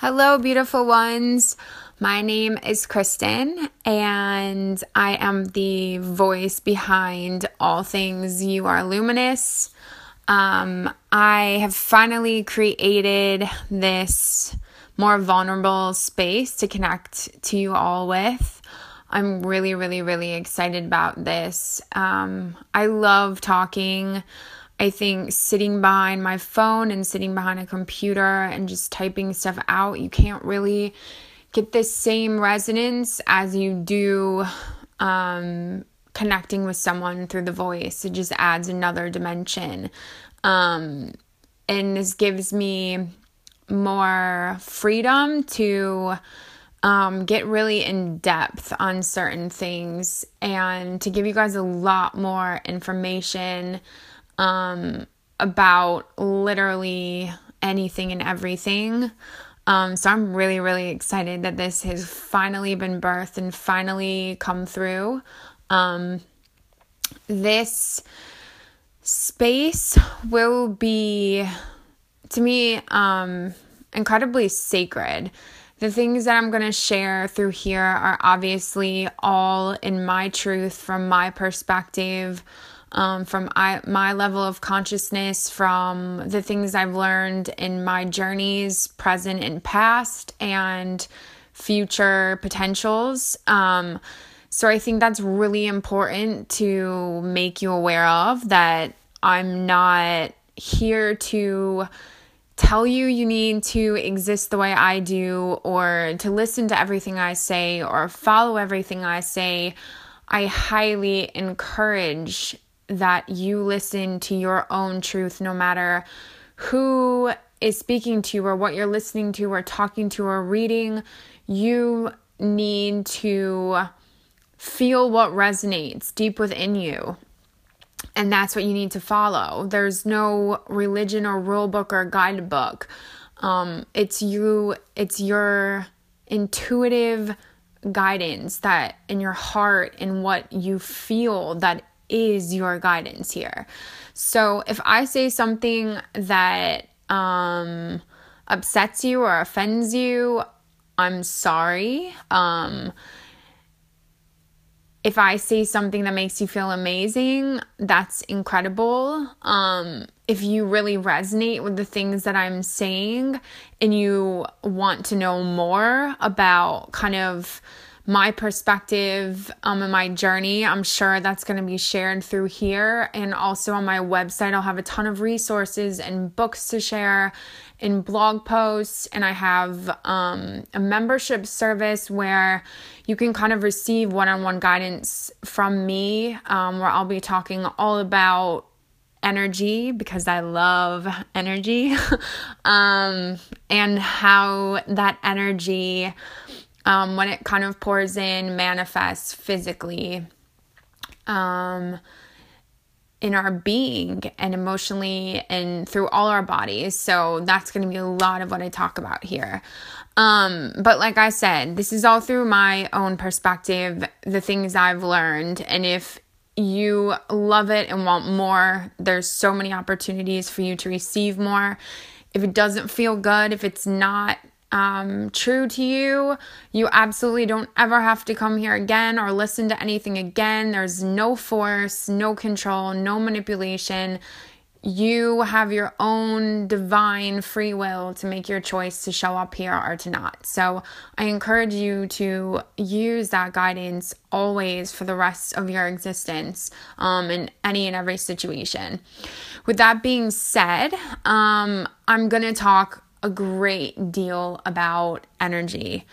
Hello, beautiful ones. My name is Kristen, and I am the voice behind all things You Are Luminous. Um, I have finally created this more vulnerable space to connect to you all with. I'm really, really, really excited about this. Um, I love talking. I think sitting behind my phone and sitting behind a computer and just typing stuff out, you can't really get the same resonance as you do um, connecting with someone through the voice. It just adds another dimension. Um, and this gives me more freedom to um, get really in depth on certain things and to give you guys a lot more information um, about literally anything and everything. Um, so I'm really, really excited that this has finally been birthed and finally come through. Um, this space will be, to me, um, incredibly sacred. The things that I'm going to share through here are obviously all in my truth from my perspective um, from I, my level of consciousness, from the things I've learned in my journeys, present and past, and future potentials. Um, so I think that's really important to make you aware of that I'm not here to tell you you need to exist the way I do or to listen to everything I say or follow everything I say. I highly encourage that you listen to your own truth no matter who is speaking to you or what you're listening to or talking to or reading. You need to feel what resonates deep within you. And that's what you need to follow. There's no religion or rule book or guidebook. Um, it's you, it's your intuitive guidance that in your heart and what you feel that is your guidance here. So if I say something that um, upsets you or offends you, I'm sorry. Um, if I say something that makes you feel amazing, that's incredible. Um, if you really resonate with the things that I'm saying and you want to know more about kind of my perspective um, and my journey. I'm sure that's going to be shared through here. And also on my website, I'll have a ton of resources and books to share in blog posts. And I have um, a membership service where you can kind of receive one on one guidance from me, um, where I'll be talking all about energy because I love energy um, and how that energy um, when it kind of pours in, manifests physically um, in our being and emotionally and through all our bodies. So that's going to be a lot of what I talk about here. Um, but like I said, this is all through my own perspective, the things I've learned. And if you love it and want more, there's so many opportunities for you to receive more. If it doesn't feel good, if it's not um, true to you, you absolutely don't ever have to come here again or listen to anything again. There's no force, no control, no manipulation. You have your own divine free will to make your choice to show up here or to not. So I encourage you to use that guidance always for the rest of your existence um, in any and every situation. With that being said, um, I'm going to talk a great deal about energy.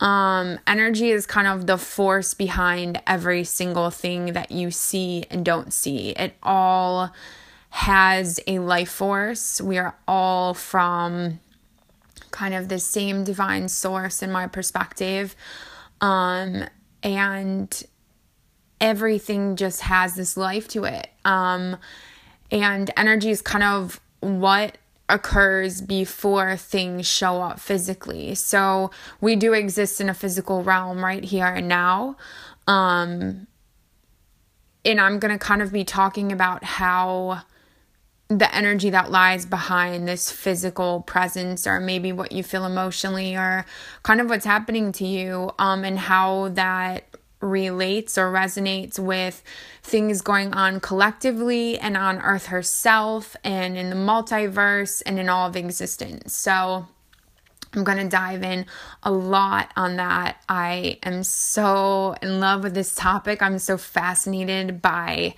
Um, energy is kind of the force behind every single thing that you see and don't see. It all has a life force. We are all from kind of the same divine source, in my perspective. Um, and everything just has this life to it. Um, and energy is kind of what occurs before things show up physically. So we do exist in a physical realm right here and now. Um, and I'm going to kind of be talking about how the energy that lies behind this physical presence or maybe what you feel emotionally or kind of what's happening to you um, and how that relates or resonates with things going on collectively and on earth herself and in the multiverse and in all of existence so I'm going to dive in a lot on that. I am so in love with this topic. I'm so fascinated by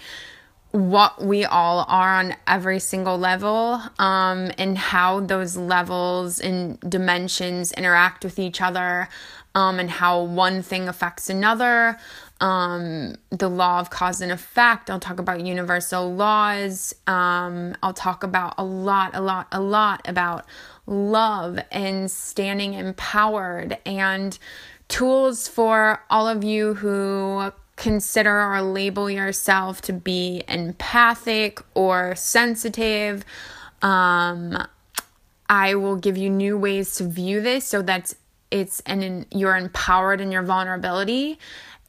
what we all are on every single level um, and how those levels and dimensions interact with each other um, and how one thing affects another. Um, the law of cause and effect. I'll talk about universal laws. Um, i'll talk about a lot a lot a lot about love and standing empowered and tools for all of you who consider or label yourself to be empathic or sensitive. Um, I will give you new ways to view this. So that it's and you're empowered in your vulnerability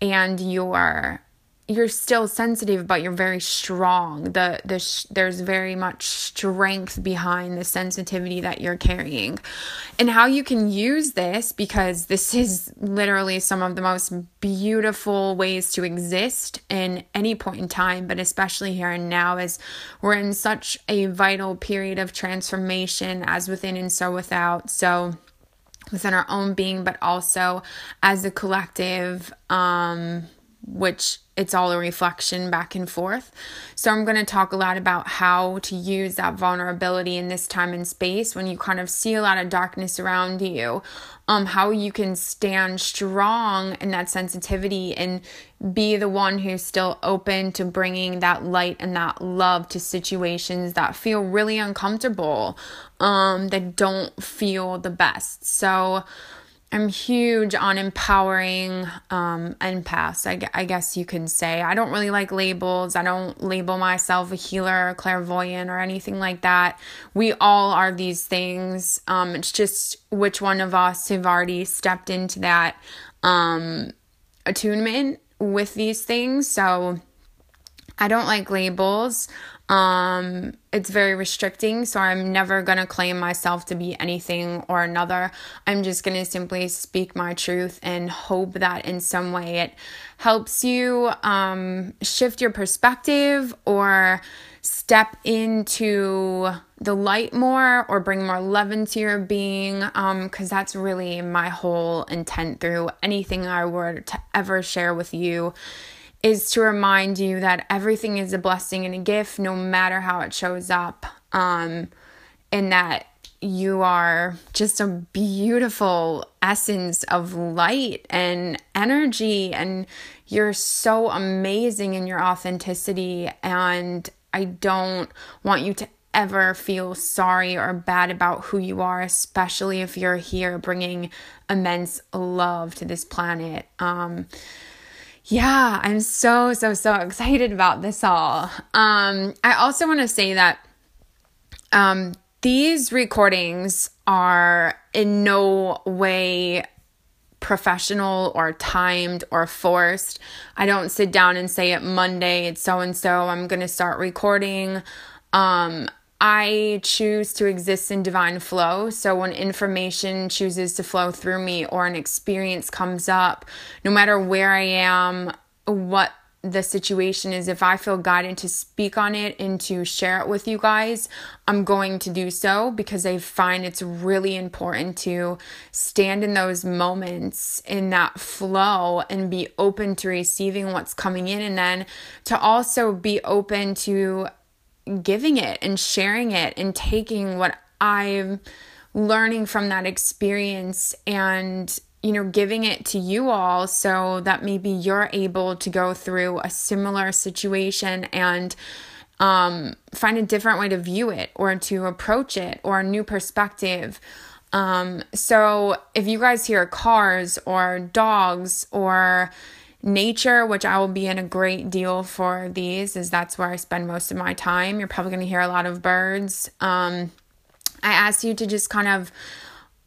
and you're you're still sensitive but you're very strong. The the sh- there's very much strength behind the sensitivity that you're carrying. And how you can use this because this is literally some of the most beautiful ways to exist in any point in time but especially here and now as we're in such a vital period of transformation as within and so without. So within our own being but also as a collective um which it's all a reflection back and forth. So, I'm going to talk a lot about how to use that vulnerability in this time and space when you kind of see a lot of darkness around you, um, how you can stand strong in that sensitivity and be the one who's still open to bringing that light and that love to situations that feel really uncomfortable, um, that don't feel the best. So, I'm huge on empowering um, empaths, I, I guess you could say. I don't really like labels. I don't label myself a healer or clairvoyant or anything like that. We all are these things. Um, it's just which one of us have already stepped into that um, attunement with these things. So I don't like labels. Um, it's very restricting, so I'm never gonna claim myself to be anything or another. I'm just gonna simply speak my truth and hope that in some way it helps you um, shift your perspective or step into the light more or bring more love into your being Um, because that's really my whole intent through anything i were to ever share with you is to remind you that everything is a blessing and a gift no matter how it shows up um and that you are just a beautiful essence of light and energy and you're so amazing in your authenticity and I don't want you to ever feel sorry or bad about who you are, especially if you're here bringing immense love to this planet. Um, yeah, I'm so, so, so excited about this all. Um, I also want to say that um, these recordings are in no way professional or timed or forced. I don't sit down and say it Monday, it's so and so, I'm going to start recording. Um, I choose to exist in divine flow. So when information chooses to flow through me or an experience comes up, no matter where I am, what the situation is, if I feel guided to speak on it and to share it with you guys, I'm going to do so because I find it's really important to stand in those moments in that flow and be open to receiving what's coming in, and then to also be open to giving it and sharing it and taking what I'm learning from that experience and you know giving it to you all so that maybe you're able to go through a similar situation and um, find a different way to view it or to approach it or a new perspective. Um, so if you guys hear cars or dogs or nature, which I will be in a great deal for these, is that's where I spend most of my time. You're probably going to hear a lot of birds. Um, I ask you to just kind of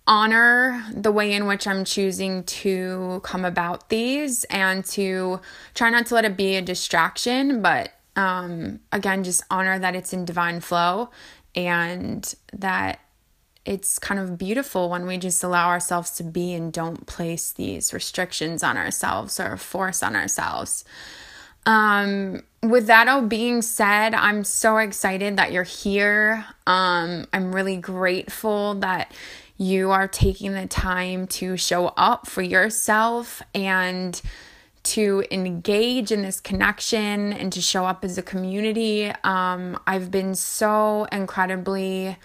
honor the way in which I'm choosing to come about these and to try not to let it be a distraction, but um, again, just honor that it's in divine flow and that it's kind of beautiful when we just allow ourselves to be and don't place these restrictions on ourselves or force on ourselves. Um, with that all being said, I'm so excited that you're here. Um, I'm really grateful that you are taking the time to show up for yourself and to engage in this connection and to show up as a community. Um, I've been so incredibly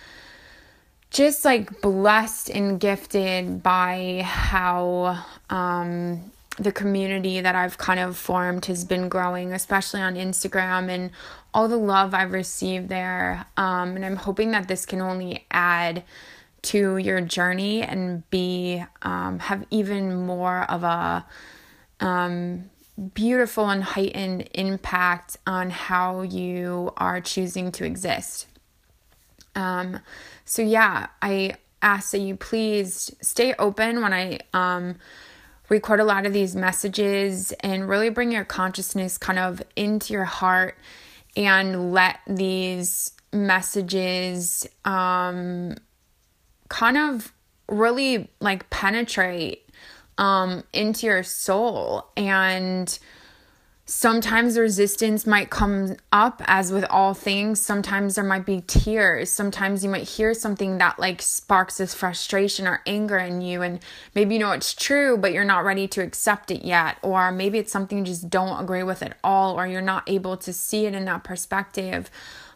just like blessed and gifted by how um, the community that I've kind of formed has been growing, especially on Instagram and all the love I've received there. Um, and I'm hoping that this can only add to your journey and be um, have even more of a um, beautiful and heightened impact on how you are choosing to exist. Um, so yeah, I ask that you please stay open when I um, record a lot of these messages and really bring your consciousness kind of into your heart and let these messages um, kind of really like penetrate um, into your soul. And Sometimes resistance might come up, as with all things. Sometimes there might be tears. Sometimes you might hear something that like sparks this frustration or anger in you, and maybe you know it's true, but you're not ready to accept it yet. Or maybe it's something you just don't agree with at all, or you're not able to see it in that perspective.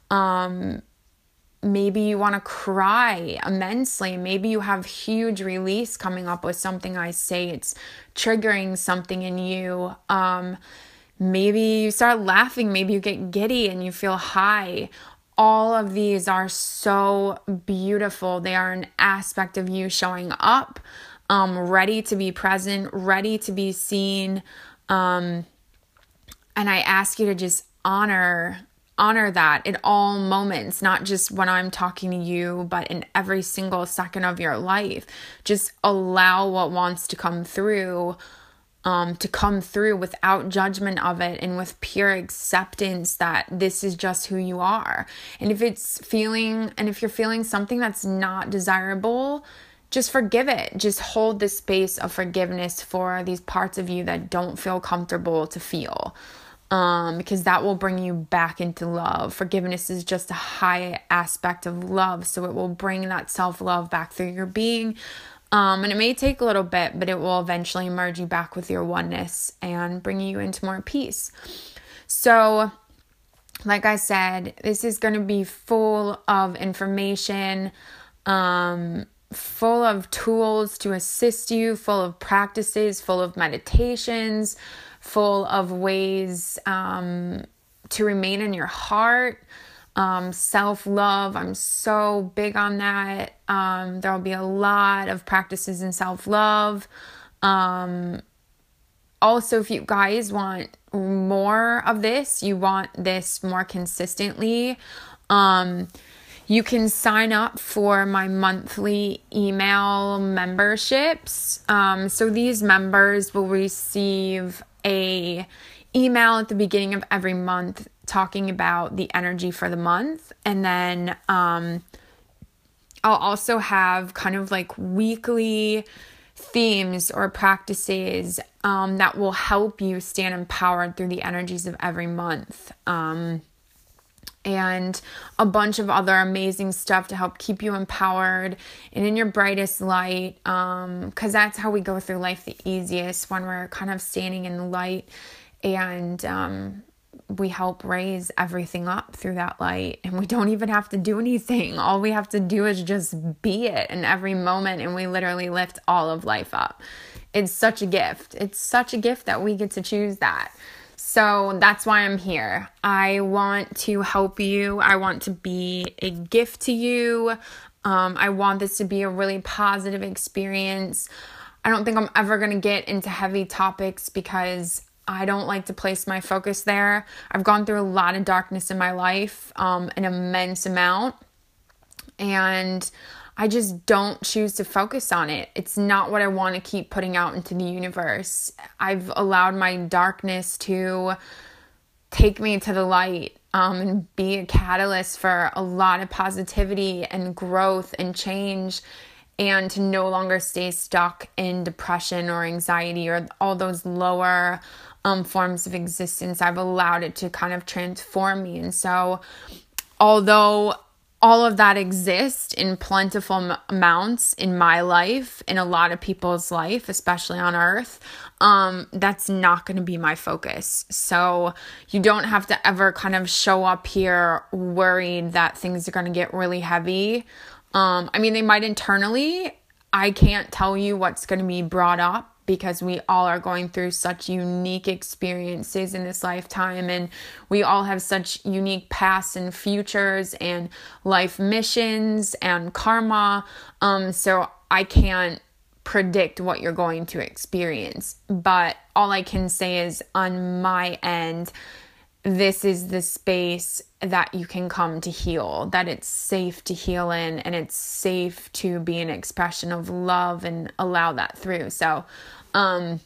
Um, maybe you want to cry immensely maybe you have huge release coming up with something i say it's triggering something in you um Maybe you start laughing, maybe you get giddy and you feel high. All of these are so beautiful. They are an aspect of you showing up, um, ready to be present, ready to be seen. Um, and I ask you to just honor honor that in all moments, not just when I'm talking to you, but in every single second of your life. Just allow what wants to come through um, to come through without judgment of it and with pure acceptance that this is just who you are. And if it's feeling, and if you're feeling something that's not desirable, just forgive it. Just hold the space of forgiveness for these parts of you that don't feel comfortable to feel. Um, because that will bring you back into love. Forgiveness is just a high aspect of love, so it will bring that self love back through your being. Um, and it may take a little bit, but it will eventually merge you back with your oneness and bring you into more peace. So, like I said, this is going to be full of information, um, full of tools to assist you, full of practices, full of meditations, full of ways um, to remain in your heart um, self love. I'm so big on that. Um, there will be a lot of practices in self love. Um, also, if you guys want more of this, you want this more consistently, um, you can sign up for my monthly email memberships. Um, so these members will receive a email at the beginning of every month talking about the energy for the month. And then um, I'll also have kind of like weekly themes or practices um, that will help you stand empowered through the energies of every month. Um, and a bunch of other amazing stuff to help keep you empowered and in your brightest light. Because um, that's how we go through life the easiest when we're kind of standing in the light and um, we help raise everything up through that light and we don't even have to do anything. All we have to do is just be it in every moment and we literally lift all of life up. It's such a gift. It's such a gift that we get to choose that. So that's why i'm here. I want to help you. I want to be a gift to you. Um, i want this to be a really positive experience. I don't think i'm ever going to get into heavy topics because I don't like to place my focus there. I've gone through a lot of darkness in my life, um, an immense amount. And I just don't choose to focus on it. It's not what I want to keep putting out into the universe. I've allowed my darkness to take me to the light um, and be a catalyst for a lot of positivity and growth and change and to no longer stay stuck in depression or anxiety or all those lower um, forms of existence. I've allowed it to kind of transform me. And so, although all of that exists in plentiful amounts in my life, in a lot of people's life, especially on earth, um, that's not going to be my focus. So you don't have to ever kind of show up here worried that things are going to get really heavy. Um, I mean, they might internally. I can't tell you what's going to be brought up because we all are going through such unique experiences in this lifetime and we all have such unique pasts and futures and life missions and karma. Um, so I can't predict what you're going to experience, but all I can say is on my end, this is the space that you can come to heal, that it's safe to heal in and it's safe to be an expression of love and allow that through. So, um,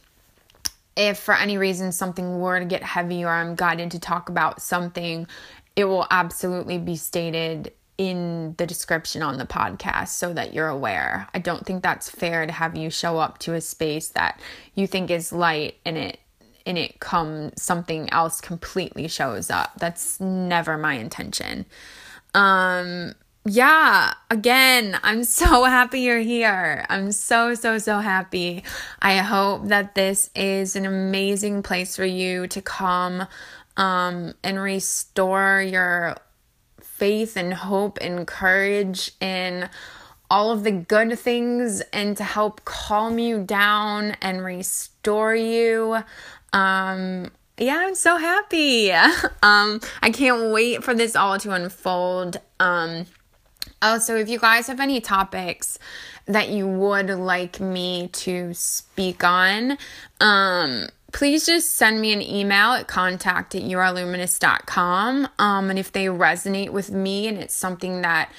if for any reason something were to get heavy or I'm guided to talk about something, it will absolutely be stated in the description on the podcast so that you're aware. I don't think that's fair to have you show up to a space that you think is light and it and it comes something else completely shows up. That's never my intention. Um yeah, again, I'm so happy you're here. I'm so, so, so happy. I hope that this is an amazing place for you to come um, and restore your faith and hope and courage in all of the good things and to help calm you down and restore you. Um, yeah, I'm so happy. um, I can't wait for this all to unfold. Um, also, if you guys have any topics that you would like me to speak on, um, please just send me an email at contact at youareluminous.com. Um, and if they resonate with me and it's something that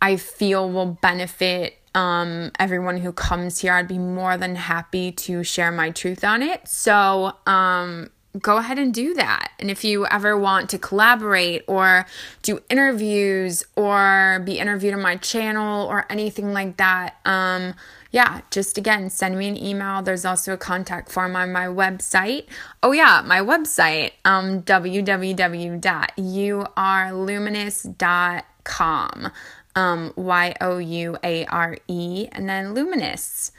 I feel will benefit um, everyone who comes here, I'd be more than happy to share my truth on it. So, um, go ahead and do that. And if you ever want to collaborate or do interviews or be interviewed on my channel or anything like that, um, yeah, just again, send me an email. There's also a contact form on my website. Oh, yeah, my website, um, www.youareluminous.com. Um, Y O U A R E, and then luminous.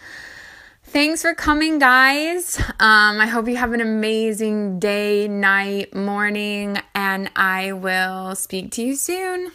Thanks for coming, guys. Um, I hope you have an amazing day, night, morning, and I will speak to you soon.